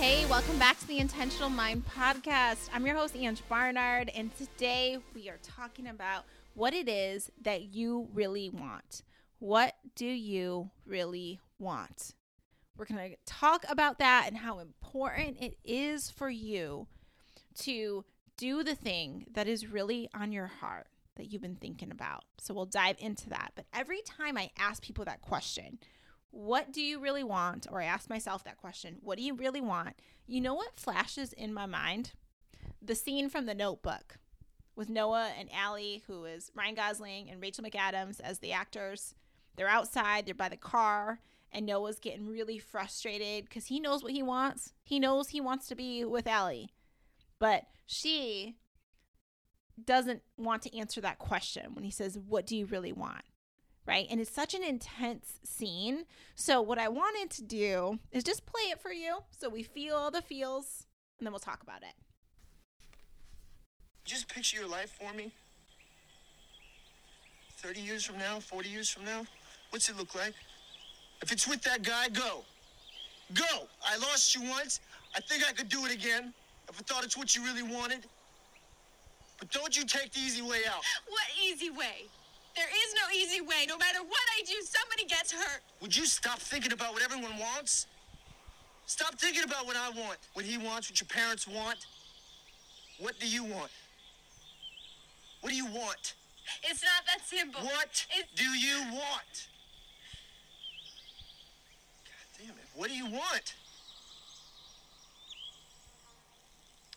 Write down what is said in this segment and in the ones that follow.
Hey, welcome back to the Intentional Mind Podcast. I'm your host, Ang Barnard, and today we are talking about what it is that you really want. What do you really want? We're going to talk about that and how important it is for you to do the thing that is really on your heart that you've been thinking about. So we'll dive into that. But every time I ask people that question, what do you really want? Or I ask myself that question, what do you really want? You know what flashes in my mind? The scene from the notebook with Noah and Allie, who is Ryan Gosling and Rachel McAdams as the actors. They're outside, they're by the car, and Noah's getting really frustrated because he knows what he wants. He knows he wants to be with Allie. But she doesn't want to answer that question when he says, What do you really want? Right? And it's such an intense scene. So, what I wanted to do is just play it for you so we feel all the feels and then we'll talk about it. Just picture your life for me. 30 years from now, 40 years from now, what's it look like? If it's with that guy, go. Go! I lost you once. I think I could do it again. If I thought it's what you really wanted. But don't you take the easy way out. What easy way? There is no easy way. No matter what I do, somebody gets hurt. Would you stop thinking about what everyone wants? Stop thinking about what I want, what he wants, what your parents want. What do you want? What do you want? It's not that simple. What It- do you want? God damn it. What do you want?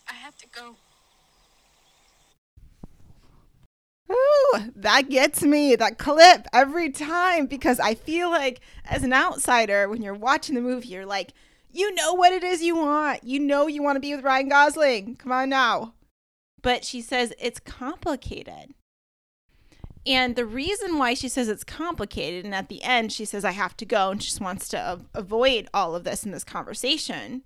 I have to go. That gets me, that clip every time because I feel like as an outsider, when you're watching the movie, you're like, you know what it is you want. You know you want to be with Ryan Gosling. Come on now. But she says it's complicated. And the reason why she says it's complicated, and at the end she says, I have to go, and she just wants to avoid all of this in this conversation,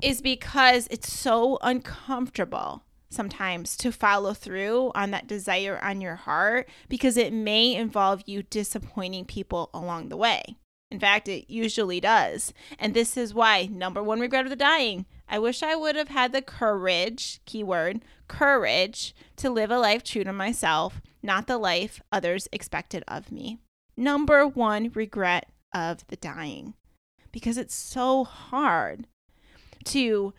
is because it's so uncomfortable sometimes to follow through on that desire on your heart because it may involve you disappointing people along the way. In fact, it usually does. And this is why, number one regret of the dying, I wish I would have had the courage, keyword, courage, to live a life true to myself, not the life others expected of me. Number one regret of the dying. Because it's so hard to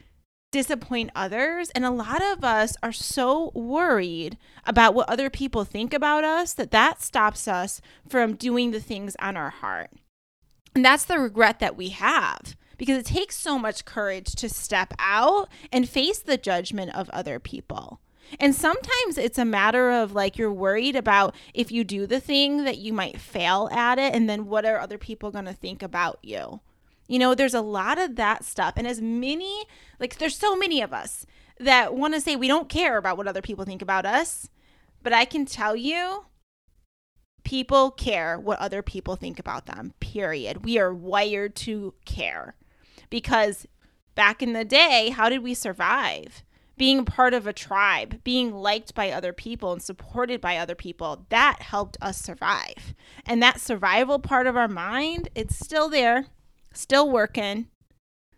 disappoint others. And a lot of us are so worried about what other people think about us that that stops us from doing the things on our heart. And that's the regret that we have because it takes so much courage to step out and face the judgment of other people. And sometimes it's a matter of like you're worried about if you do the thing that you might fail at it and then what are other people going to think about you. You know, there's a lot of that stuff. And as many, like, there's so many of us that want to say we don't care about what other people think about us. But I can tell you, people care what other people think about them, period. We are wired to care because back in the day, how did we survive? Being part of a tribe, being liked by other people and supported by other people, that helped us survive. And that survival part of our mind, it's still there still working,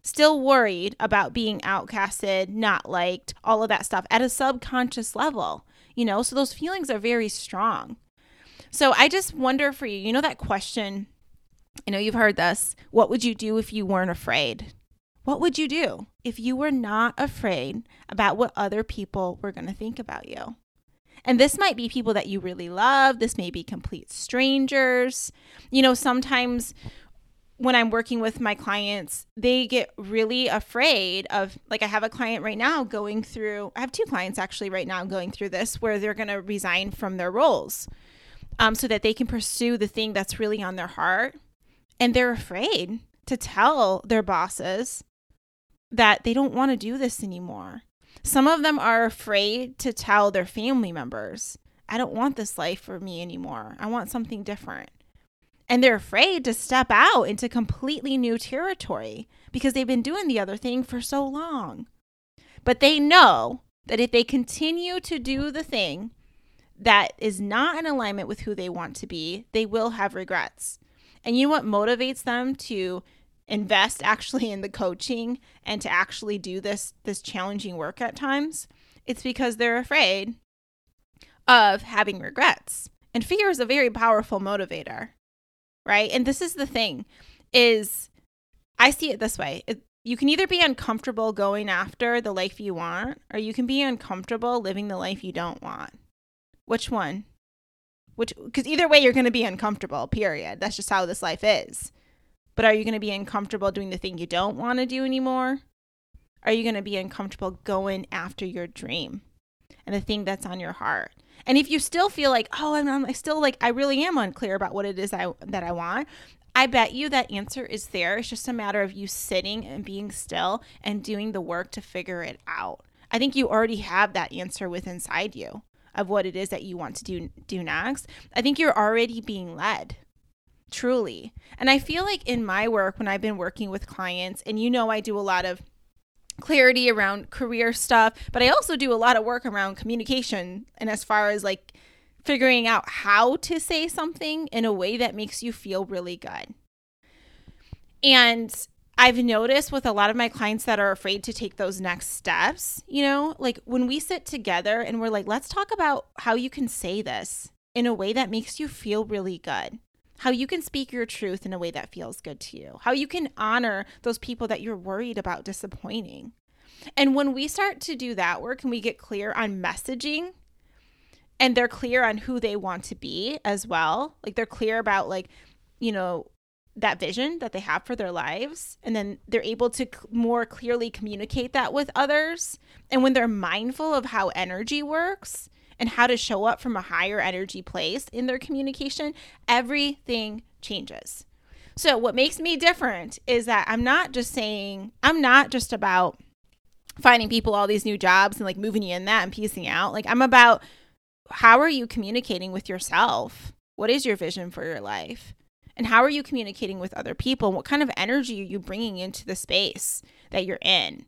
still worried about being outcasted, not liked, all of that stuff at a subconscious level, you know? So those feelings are very strong. So I just wonder for you, you know, that question, I know you've heard this. What would you do if you weren't afraid? What would you do if you were not afraid about what other people were going to think about you? And this might be people that you really love. This may be complete strangers. You know, sometimes when I'm working with my clients, they get really afraid of, like, I have a client right now going through, I have two clients actually right now going through this where they're going to resign from their roles um, so that they can pursue the thing that's really on their heart. And they're afraid to tell their bosses that they don't want to do this anymore. Some of them are afraid to tell their family members, I don't want this life for me anymore. I want something different. And they're afraid to step out into completely new territory because they've been doing the other thing for so long. But they know that if they continue to do the thing that is not in alignment with who they want to be, they will have regrets. And you know what motivates them to invest actually in the coaching and to actually do this this challenging work at times it's because they're afraid of having regrets and fear is a very powerful motivator right? And this is the thing is i see it this way it, you can either be uncomfortable going after the life you want or you can be uncomfortable living the life you don't want. Which one? Which because either way you're going to be uncomfortable period. That's just how this life is. But are you going to be uncomfortable doing the thing you don't want to do anymore? Are you going to be uncomfortable going after your dream and the thing that's on your heart and if you still feel like oh i'm, I'm still like i really am unclear about what it is I, that i want I bet you that answer is there. It's just a matter of you sitting and being still and doing the work to figure it out. I think you already have that answer within inside you of what it is that you want to do do next. I think you're already being led. Truly. And I feel like in my work when I've been working with clients and you know I do a lot of clarity around career stuff, but I also do a lot of work around communication and as far as like figuring out how to say something in a way that makes you feel really good. And I've noticed with a lot of my clients that are afraid to take those next steps, you know, like when we sit together and we're like, let's talk about how you can say this in a way that makes you feel really good. How you can speak your truth in a way that feels good to you. How you can honor those people that you're worried about disappointing. And when we start to do that work and we get clear on messaging and they're clear on who they want to be as well. Like they're clear about like, you know, that vision that they have for their lives and then they're able to more clearly communicate that with others. And when they're mindful of how energy works and how to show up from a higher energy place in their communication, everything changes. So, what makes me different is that I'm not just saying, I'm not just about finding people all these new jobs and like moving you in that and piecing out. Like, I'm about how are you communicating with yourself? What is your vision for your life? And how are you communicating with other people? What kind of energy are you bringing into the space that you're in?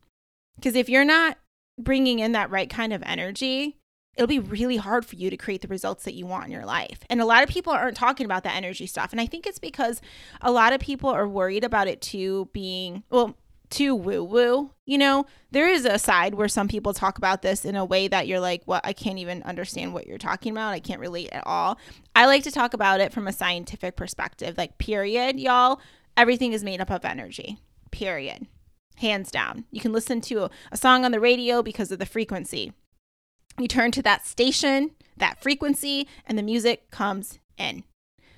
Because if you're not bringing in that right kind of energy, it'll be really hard for you to create the results that you want in your life. And a lot of people aren't talking about that energy stuff. And I think it's because a lot of people are worried about it too being, well, too woo woo. You know, there is a side where some people talk about this in a way that you're like, what? I can't even understand what you're talking about. I can't relate at all. I like to talk about it from a scientific perspective. Like, period, y'all. Everything is made up of energy, period. Hands down. You can listen to a song on the radio because of the frequency. You turn to that station, that frequency, and the music comes in.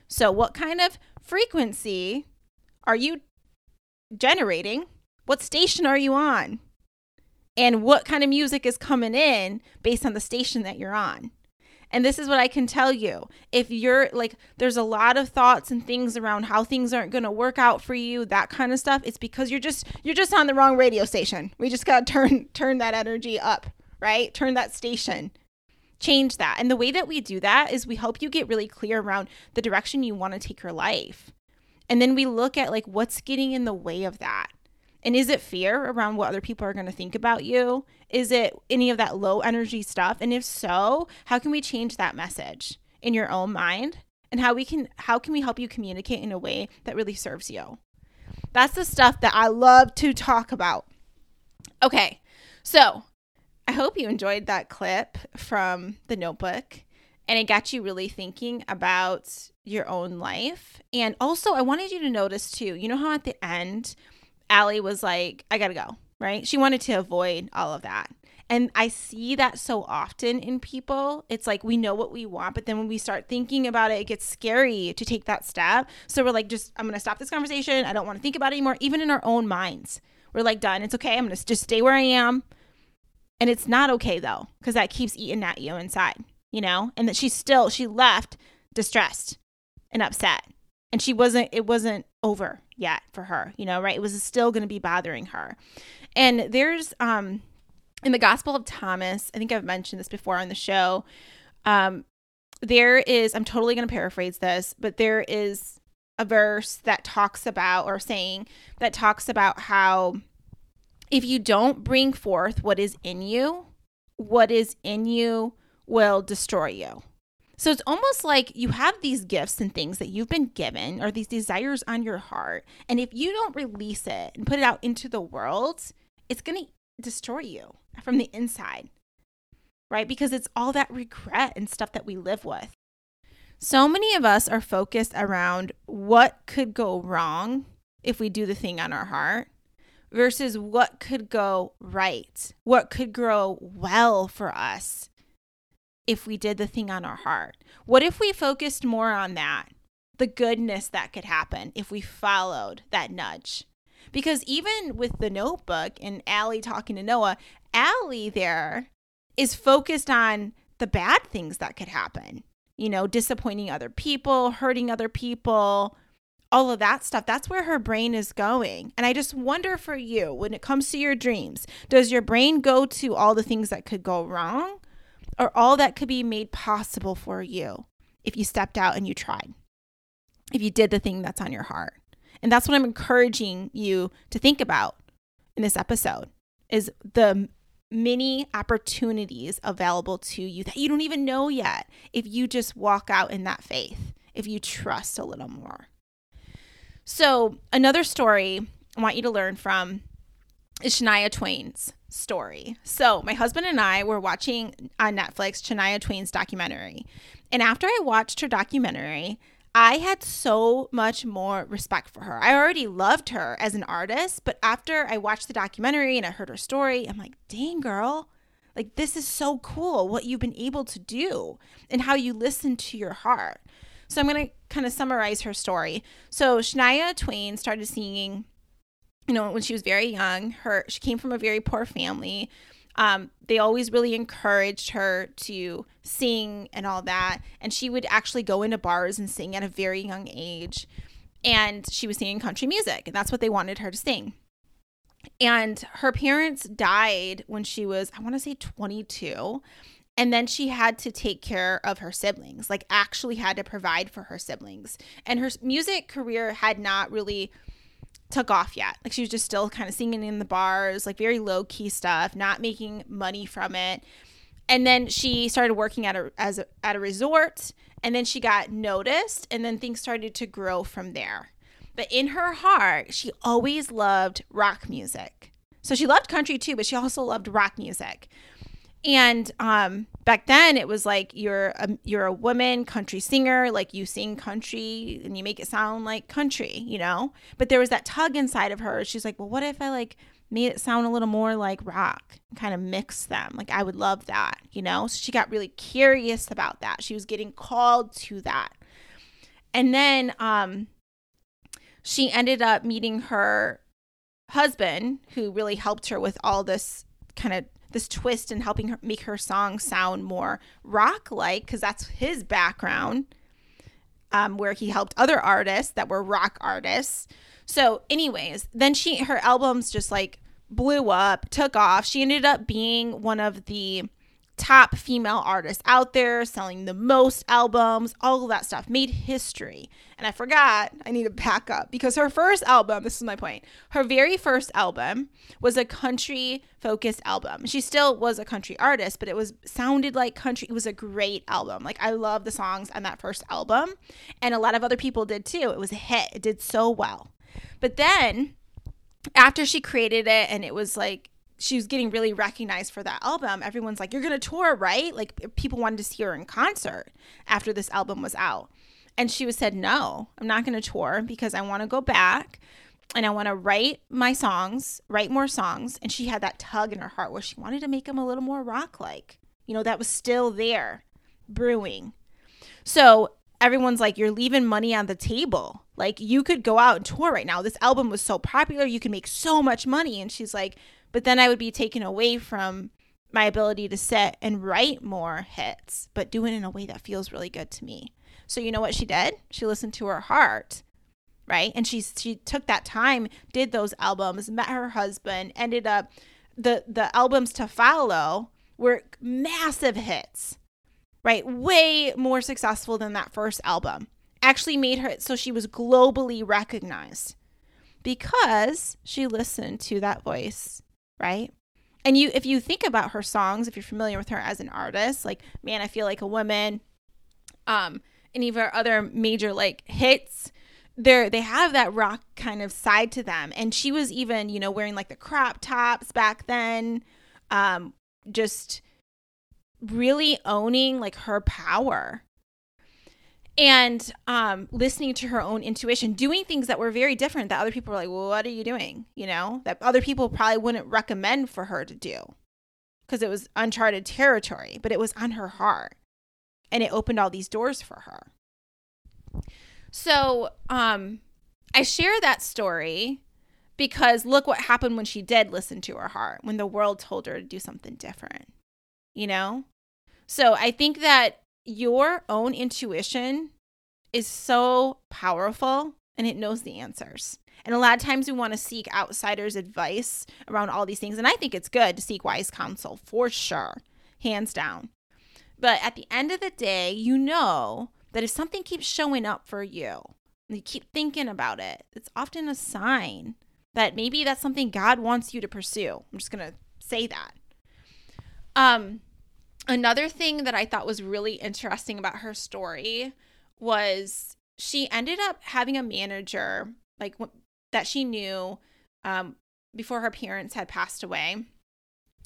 So, what kind of frequency are you generating what station are you on? And what kind of music is coming in based on the station that you're on? And this is what I can tell you. If you're like, there's a lot of thoughts and things around how things aren't going to work out for you, that kind of stuff. It's because you're just you're just on the wrong radio station. We just got to turn turn that energy up, right? Turn that station. Change that. And the way that we do that is we help you get really clear around the direction you want to take your life. And then we look at like what's getting in the way of that. And is it fear around what other people are going to think about you? Is it any of that low energy stuff? And if so, how can we change that message in your own mind? And how we can how can we help you communicate in a way that really serves you? That's the stuff that I love to talk about. Okay. So, I hope you enjoyed that clip from the notebook and it got you really thinking about your own life. And also, I wanted you to notice too, you know how at the end Allie was like, I gotta go, right? She wanted to avoid all of that. And I see that so often in people. It's like we know what we want, but then when we start thinking about it, it gets scary to take that step. So we're like, just, I'm to stop this conversation. I don't want to think about it anymore, even in our own minds. We're like, done. It's okay. I'm to just stay where I am. And it's not okay though, because that keeps eating at you inside, you know? And that she's still, she left distressed and upset. And she wasn't, it wasn't over yet for her, you know, right? It was still going to be bothering her. And there's um in the Gospel of Thomas, I think I've mentioned this before on the show. Um there is I'm totally going to paraphrase this, but there is a verse that talks about or saying that talks about how if you don't bring forth what is in you, what is in you will destroy you. So it's almost like you have these gifts and things that you've been given or these desires on your heart. And if you don't release it and put it out into the world, it's going to destroy you from the inside, right? Because it's all that regret and stuff that we live with. So many of us are focused around what could go wrong if we do the thing on our heart versus what could go right, what could grow well for us if we did the thing on our heart? What if we focused more on that? The goodness that could happen if we followed that nudge. Because even with the notebook and Allie talking to Noah, Allie there is focused on the bad things that could happen. You know, disappointing other people, hurting other people, all of that stuff. That's where her brain is going. And I just wonder for you, when it comes to your dreams, does your brain go to all the things that could go wrong? or all that could be made possible for you if you stepped out and you tried, if you did the thing that's on your heart. And that's what I'm encouraging you to think about in this episode is the many opportunities available to you that you don't even know yet if you just walk out in that faith, if you trust a little more. So, another story I want you to learn from is Shania Twain's story. So, my husband and I were watching on Netflix Shania Twain's documentary. And after I watched her documentary, I had so much more respect for her. I already loved her as an artist, but after I watched the documentary and I heard her story, I'm like, dang, girl, like this is so cool what you've been able to do and how you listen to your heart. So, I'm going to kind of summarize her story. So, Shania Twain started singing you know, when she was very young, her she came from a very poor family. Um, they always really encouraged her to sing and all that, and she would actually go into bars and sing at a very young age. And she was singing country music, and that's what they wanted her to sing. And her parents died when she was, I want to say, 22. And then she had to take care of her siblings, like, actually had to provide for her siblings. And her music career had not really took off yet. Like she was just still kind of singing in the bars, like very low key stuff, not making money from it. And then she started working at a as a, at a resort, and then she got noticed, and then things started to grow from there. But in her heart, she always loved rock music. So she loved country too, but she also loved rock music. And um, back then, it was like you're a, you're a woman country singer, like you sing country and you make it sound like country, you know. But there was that tug inside of her. She's like, well, what if I like made it sound a little more like rock, kind of mix them? Like I would love that, you know. So she got really curious about that. She was getting called to that, and then um, she ended up meeting her husband, who really helped her with all this kind of this twist and helping her make her song sound more rock like because that's his background um, where he helped other artists that were rock artists. So anyways then she her albums just like blew up took off. She ended up being one of the top female artist out there, selling the most albums, all of that stuff, made history. And I forgot, I need to back up because her first album, this is my point, her very first album was a country focused album. She still was a country artist, but it was sounded like country. It was a great album. Like I love the songs on that first album, and a lot of other people did too. It was a hit. It did so well. But then after she created it and it was like she was getting really recognized for that album. Everyone's like, You're to tour, right? Like, people wanted to see her in concert after this album was out. And she was said, No, I'm not to tour because I want to go back and I want to write my songs, write more songs. And she had that tug in her heart where she wanted to make them a little more rock like. You know, that was still there brewing. So everyone's like, You're leaving money on the table. Like, you could go out and tour right now. This album was so popular, you can make so much money. And she's like, but then I would be taken away from my ability to set and write more hits, but do it in a way that feels really good to me. So you know what she did? She listened to her heart, right? And she she took that time, did those albums, met her husband, ended up the the albums to follow were massive hits. Right? Way more successful than that first album. Actually made her so she was globally recognized because she listened to that voice right? And you if you think about her songs, if you're familiar with her as an artist, like Man, I Feel Like a Woman, um, any of her other major like hits, they're they have that rock kind of side to them. And she was even, you know, wearing like the crop tops back then, um, just really owning like her power and um, listening to her own intuition, doing things that were very different that other people were like, well, what are you doing? You know, that other people probably wouldn't recommend for her to do because it was uncharted territory, but it was on her heart and it opened all these doors for her. So um, I share that story because look what happened when she did listen to her heart, when the world told her to do something different, you know? So I think that your own intuition is so powerful and it knows the answers. And a lot of times we want to seek outsiders' advice around all these things. And I think it's good to seek wise counsel for sure, hands down. But at the end of the day, you know that if something keeps showing up for you, and you keep thinking about it, it's often a sign that maybe that's something God wants you to pursue. I'm just going to say that. Um, another thing that I thought was really interesting about her story was she ended up having a manager like that she knew um, before her parents had passed away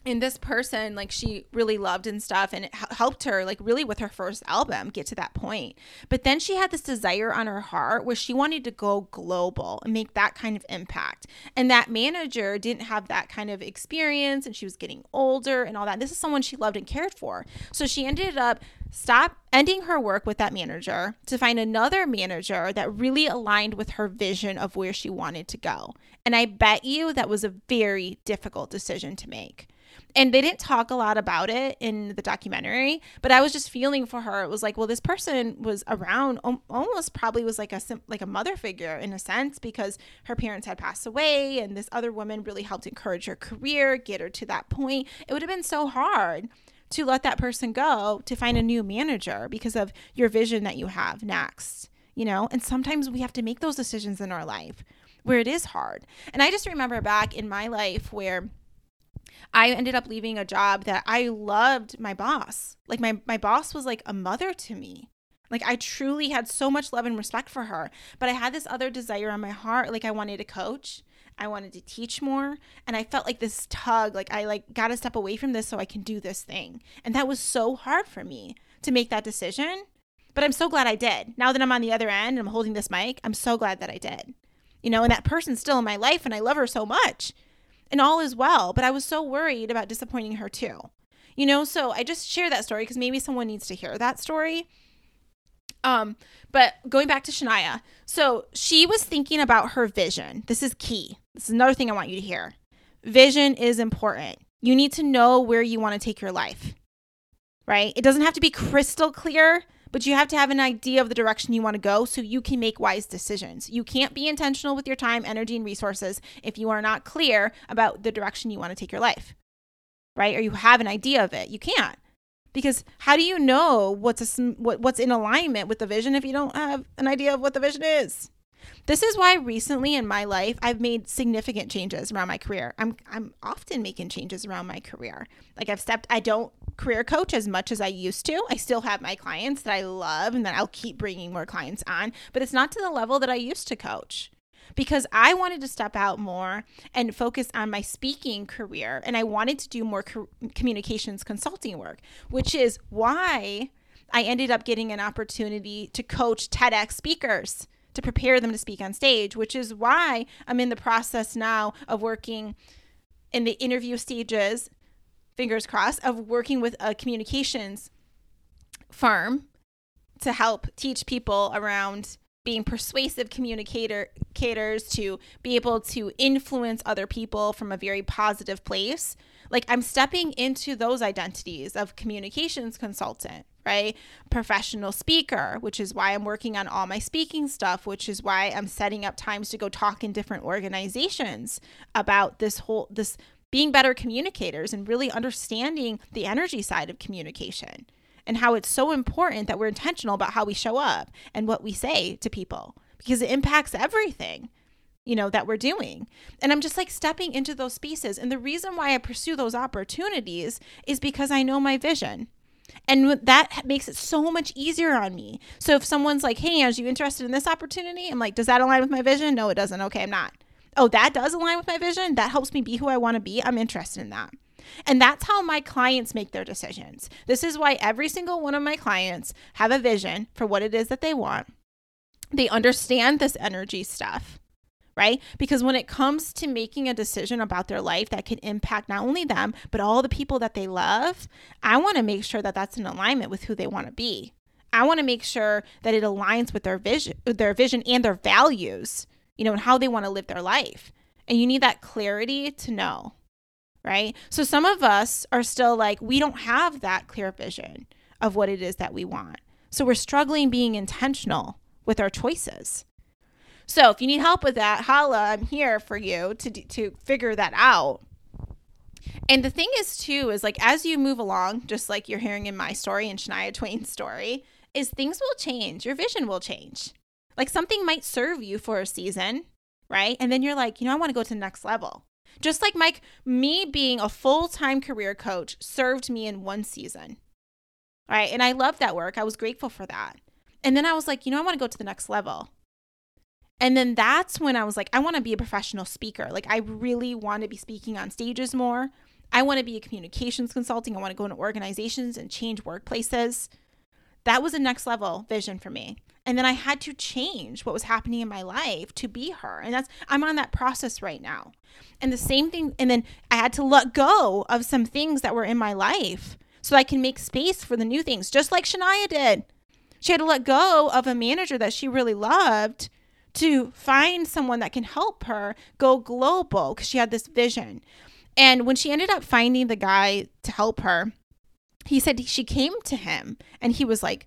and this person like she really loved and stuff and it helped her like really with her first album get to that point. But then she had this desire on her heart where she wanted to go global and make that kind of impact. And that manager didn't have that kind of experience and she was getting older and all that. This is someone she loved and cared for. So she ended up stop ending her work with that manager to find another manager that really aligned with her vision of where she wanted to go. And i bet you that was a very difficult decision to make and they didn't talk a lot about it in the documentary but i was just feeling for her. It was like well this person was around almost probably was like a like a mother figure in a sense because her parents had passed away and this other woman really helped encourage her career get her to that point. It would have been so hard to let that person go to find a new manager because of your vision that you have next you know? And sometimes we have to make those decisions in our life where it is hard. And i just remember back in my life where I ended up leaving a job that I loved my boss. Like my my boss was like a mother to me. Like I truly had so much love and respect for her, but I had this other desire on my heart like I wanted to coach. I wanted to teach more and I felt like this tug like I like got to step away from this so I can do this thing. And that was so hard for me to make that decision. But I'm so glad I did. Now that I'm on the other end and I'm holding this mic, I'm so glad that I did. You know, and that person's still in my life and I love her so much and all is well. But I was so worried about disappointing her too. You know, so I just share that story because maybe someone needs to hear that story. Um, but going back to Shania, so she was thinking about her vision. This is key. This is another thing I want you to hear. Vision is important. You need to know where you want to take your life, right? It doesn't have to be crystal clear, but you have to have an idea of the direction you want to go so you can make wise decisions. You can't be intentional with your time, energy, and resources if you are not clear about the direction you want to take your life, right? Or you have an idea of it. You can't. Because how do you know what's a, what, what's in alignment with the vision if you don't have an idea of what the vision is? This is why recently in my life I've made significant changes around my career. I'm I'm often making changes around my career. Like I've stepped I don't career coach as much as I used to. I still have my clients that I love and that I'll keep bringing more clients on, but it's not to the level that I used to coach because I wanted to step out more and focus on my speaking career and I wanted to do more co- communications consulting work, which is why I ended up getting an opportunity to coach TEDx speakers to prepare them to speak on stage, which is why I'm in the process now of working in the interview stages, fingers crossed, of working with a communications firm to help teach people around being persuasive communicators to be able to influence other people from a very positive place like i'm stepping into those identities of communications consultant right? Professional speaker, which is why I'm working on all my speaking stuff, which is why I'm setting up times to go talk in different organizations about this whole this being better communicators and really understanding the energy side of communication and how it's so important that we're intentional about how we show up and what we say to people because it impacts everything you know that we're doing and i'm just like stepping into those spaces and the reason why i pursue those opportunities is because i know my vision And that makes it so much easier on me. So if someone's like, hey, are you interested in this opportunity? I'm like, does that align with my vision? No, it doesn't. Okay, I'm not. Oh, that does align with my vision. That helps me be who I want to be. I'm interested in that. And that's how my clients make their decisions. This is why every single one of my clients have a vision for what it is that they want. They understand this energy stuff right? Because when it comes to making a decision about their life that can impact not only them, but all the people that they love, I want to make sure that that's in alignment with who they want to be. I want to make sure that it aligns with their vision, their vision and their values, you know, and how they want to live their life. And you need that clarity to know right? So some of us are still like, we don't have that clear vision of what it is that we want. So we're struggling being intentional with our choices. So if you need help with that, holla, I'm here for you to, to figure that out. And the thing is, too, is like as you move along, just like you're hearing in my story and Shania Twain's story, is things will change. Your vision will change. Like something might serve you for a season, right? And then you're like, you know, I want to go to the next level. Just like Mike, me being a full time career coach served me in one season. Right. And I loved that work. I was grateful for that. And then I was like, you know, I want to go to the next level. And then that's when I was like, I want to be a professional speaker. Like, I really want to be speaking on stages more. I want to be a communications consulting. I want to go into organizations and change workplaces. That was a next level vision for me. And then I had to change what was happening in my life to be her. And that's, I'm on that process right now. And the same thing, and then I had to let go of some things that were in my life so I can make space for the new things, just like Shania did. She had to let go of a manager that she really loved to find someone that can help her go global because she had this vision. And when she ended up finding the guy to help her, he said she came to him and he was like,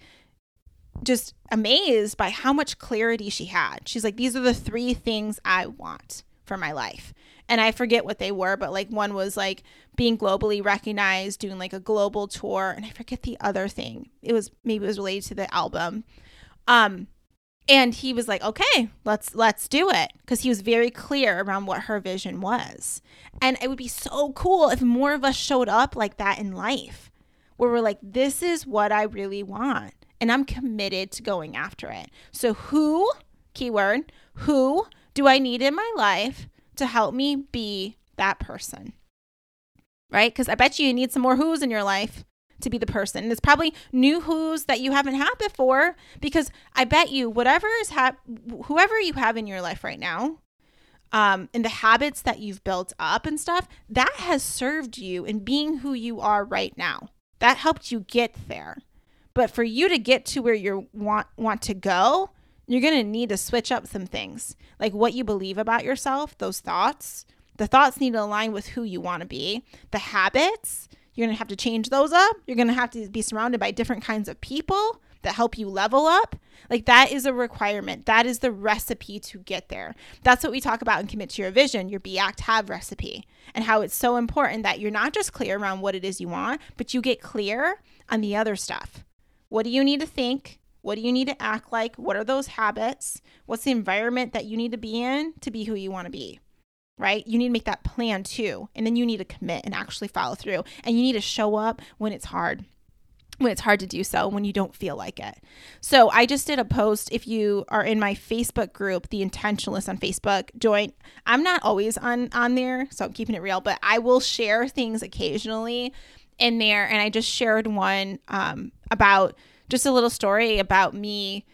just amazed by how much clarity she had. She's like, These are the three things I want for my life. And I forget what they were, but like one was like being globally recognized, doing like a global tour, and I forget the other thing. It was maybe it was related to the album. Um and he was like, "Okay, let's let's do it," because he was very clear around what her vision was. And it would be so cool if more of us showed up like that in life, where we're like, "This is what I really want." And I'm committed to going after it. So, who, keyword, who do I need in my life to help me be that person? Right? Because I bet you, you need some more who's in your life to be the person. And it's probably new who's that you haven't had before because I bet you whatever is hap- whoever you have in your life right now, um, and the habits that you've built up and stuff, that has served you in being who you are right now. That helped you get there. But for you to get to where you want want to go, you're going to need to switch up some things. Like what you believe about yourself, those thoughts. The thoughts need to align with who you want to be. The habits, you're going to have to change those up. You're going to have to be surrounded by different kinds of people that help you level up. Like that is a requirement. That is the recipe to get there. That's what we talk about in Commit to Your Vision, your Be Act Have recipe, and how it's so important that you're not just clear around what it is you want, but you get clear on the other stuff. What do you need to think? What do you need to act like? What are those habits? What's the environment that you need to be in to be who you want to be? Right? You need to make that plan too. And then you need to commit and actually follow through. And you need to show up when it's hard when it's hard to do so when you don't feel like it. So I just did a post if you are in my Facebook group, the intentionalist on Facebook, join. I'm not always on on there, so I'm keeping it real, but I will share things occasionally in there and I just shared one um, about just a little story about me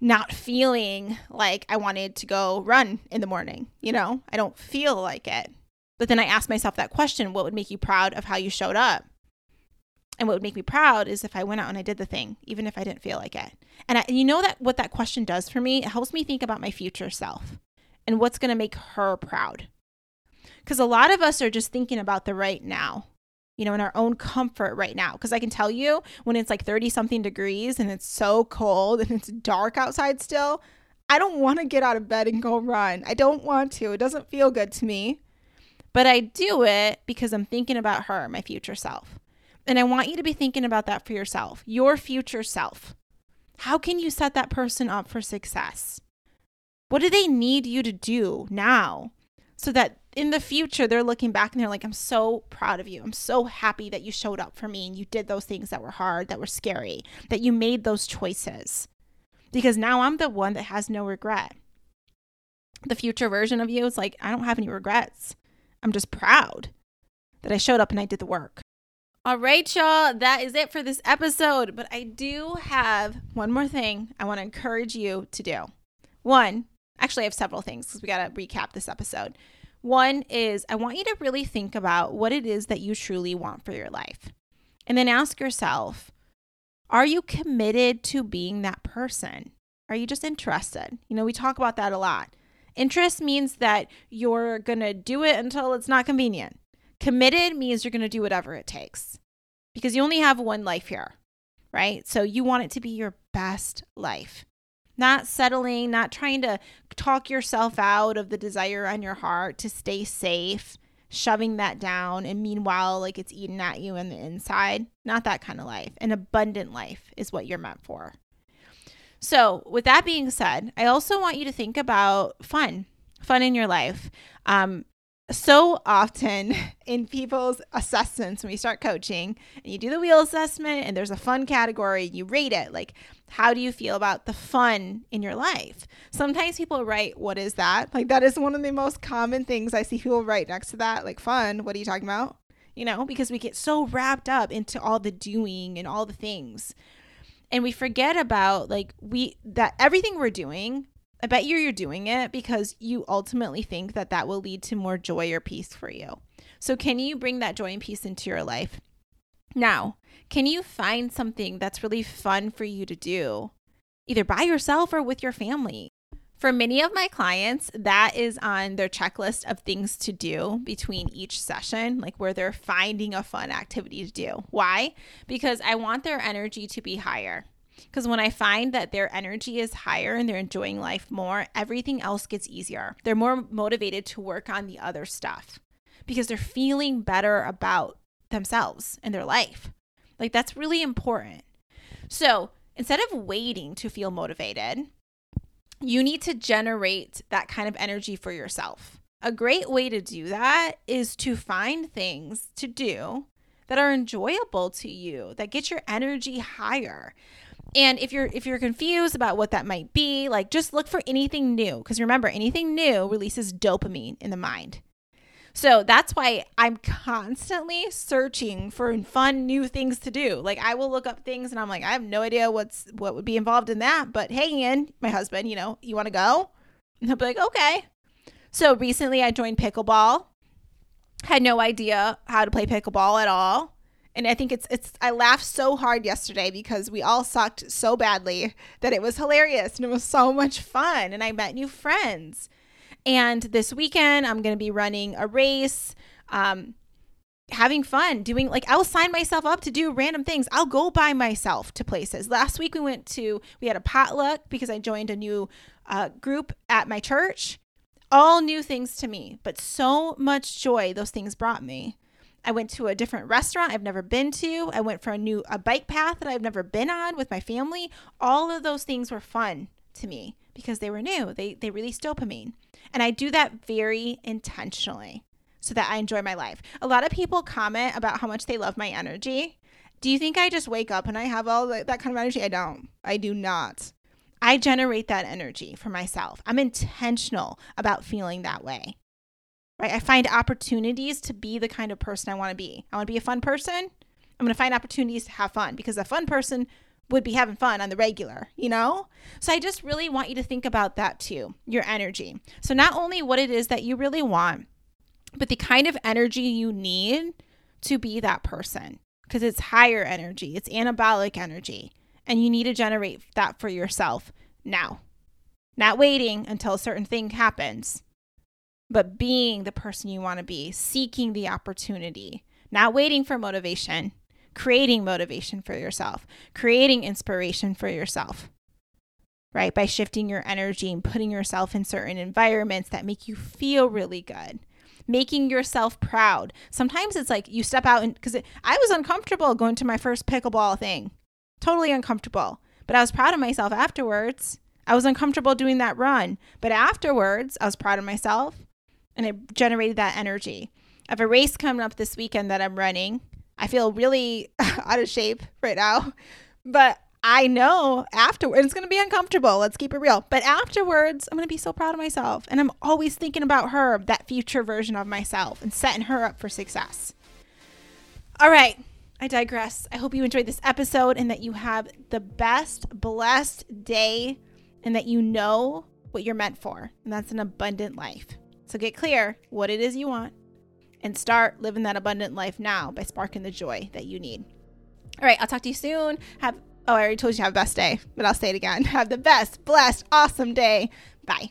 not feeling like I wanted to go run in the morning. You know, I don't feel like it. But then I asked myself that question what would make you proud of how you showed up? And what would make me proud is if I went out and I did the thing, even if I didn't feel like it. And, I, and you know that what that question does for me? It helps me think about my future self and what's going to make her proud. Because a lot of us are just thinking about the right now you know, in our own comfort right now. Because I can tell you when it's like 30 something degrees and it's so cold and it's dark outside still, I don't want to get out of bed and go run. I don't want to. It doesn't feel good to me. But I do it because I'm thinking about her, my future self. And I want you to be thinking about that for yourself, your future self. How can you set that person up for success? What do they need you to do now so that in the future they're looking back and they're like, I'm so proud of you. I'm so happy that you showed up for me and you did those things that were hard, that were scary, that you made those choices. Because now I'm the one that has no regret. The future version of you is like, I don't have any regrets. I'm just proud that I showed up and I did the work. All right, y'all, that is it for this episode. But I do have one more thing I want to encourage you to do. One, actually, I have several things because we got to recap this episode. One is I want you to really think about what it is that you truly want for your life. And then ask yourself, are you committed to being that person? Are you just interested? You know, we talk about that a lot. Interest means that you're going to do it until it's not convenient. Committed means you're going to do whatever it takes because you only have one life here, right? So you want it to be your best life. Not settling, not trying to talk yourself out of the desire on your heart to stay safe, shoving that down, and meanwhile, like it's eating at you in the inside. Not that kind of life. An abundant life is what you're meant for. So, with that being said, I also want you to think about fun, fun in your life. Um, so often in people's assessments when we start coaching and you do the wheel assessment and there's a fun category you rate it. Like how do you feel about the fun in your life? Sometimes people write what is that? Like that is one of the most common things i see people write next to that like fun what are you talking about? You know because we get so wrapped up into all the doing and all the things. And we forget about like we that everything we're doing I bet you you're doing it because you ultimately think that that will lead to more joy or peace for you. So, can you bring that joy and peace into your life? Now, can you find something that's really fun for you to do, either by yourself or with your family? For many of my clients, that is on their checklist of things to do between each session, like where they're finding a fun activity to do. Why? Because I want their energy to be higher. Because when I find that their energy is higher and they're enjoying life more, everything else gets easier. They're more motivated to work on the other stuff because they're feeling better about themselves and their life. Like that's really important. So instead of waiting to feel motivated, you need to generate that kind of energy for yourself. A great way to do that is to find things to do that are enjoyable to you, that get your energy higher. And if you're if you're confused about what that might be, like just look for anything new because remember anything new releases dopamine in the mind. So that's why I'm constantly searching for fun new things to do. Like I will look up things and I'm like I have no idea what's what would be involved in that, but hey Ian, my husband, you know, you want to go? And he'll be like, "Okay." So recently I joined pickleball. Had no idea how to play pickleball at all and I think it's it's I laughed so hard yesterday because we all sucked so badly that it was hilarious and it was so much fun and I met new friends. And this weekend I'm going to be running a race um having fun doing like I'll sign myself up to do random things. I'll go by myself to places. Last week we went to we had a potluck because I joined a new uh, group at my church. All new things to me, but so much joy those things brought me. I went to a different restaurant I've never been to. I went for a new a bike path that I've never been on with my family. All of those things were fun to me because they were new. They they released dopamine. And I do that very intentionally so that I enjoy my life. A lot of people comment about how much they love my energy. Do you think I just wake up and I have all that kind of energy? I don't. I do not. I generate that energy for myself. I'm intentional about feeling that way right? I find opportunities to be the kind of person I want to be. I want to be a fun person. I'm going to find opportunities to have fun because a fun person would be having fun on the regular, you know? So I just really want you to think about that too, your energy. So not only what it is that you really want, but the kind of energy you need to be that person because it's higher energy, it's anabolic energy, and you need to generate that for yourself now. Not waiting until a certain thing happens but being the person you want to be, seeking the opportunity, not waiting for motivation, creating motivation for yourself, creating inspiration for yourself, right? By shifting your energy and putting yourself in certain environments that make you feel really good. Making yourself proud. Sometimes it's like you step out and because I was uncomfortable going to my first pickleball thing, totally uncomfortable, but I was proud of myself afterwards. I was uncomfortable doing that run, but afterwards, I was proud of myself. And it generated that energy. I have a race coming up this weekend that I'm running. I feel really out of shape right now, but I know afterwards it's going to be uncomfortable. Let's keep it real. But afterwards, I'm going to be so proud of myself. And I'm always thinking about her, that future version of myself, and setting her up for success. All right. I digress. I hope you enjoyed this episode and that you have the best, blessed day and that you know what you're meant for. And that's an abundant life. So get clear what it is you want and start living that abundant life now by sparking the joy that you need. All right, I'll talk to you soon. Have oh, I already told you have a best day, but I'll say it again. Have the best, blessed, awesome day. Bye.